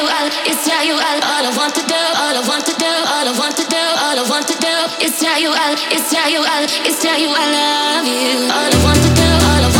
you out, is tell you out. All I want to do, all I want to do, all I want to do, all I want to do It's tell you out, is tell you out, is tell you I love you. All I want to do, all I want to do.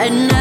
Change.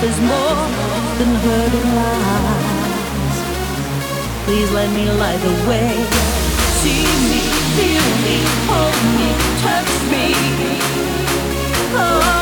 life is more than hurting lies. Please let me light the way. See me, feel me, hold me, touch me. Oh.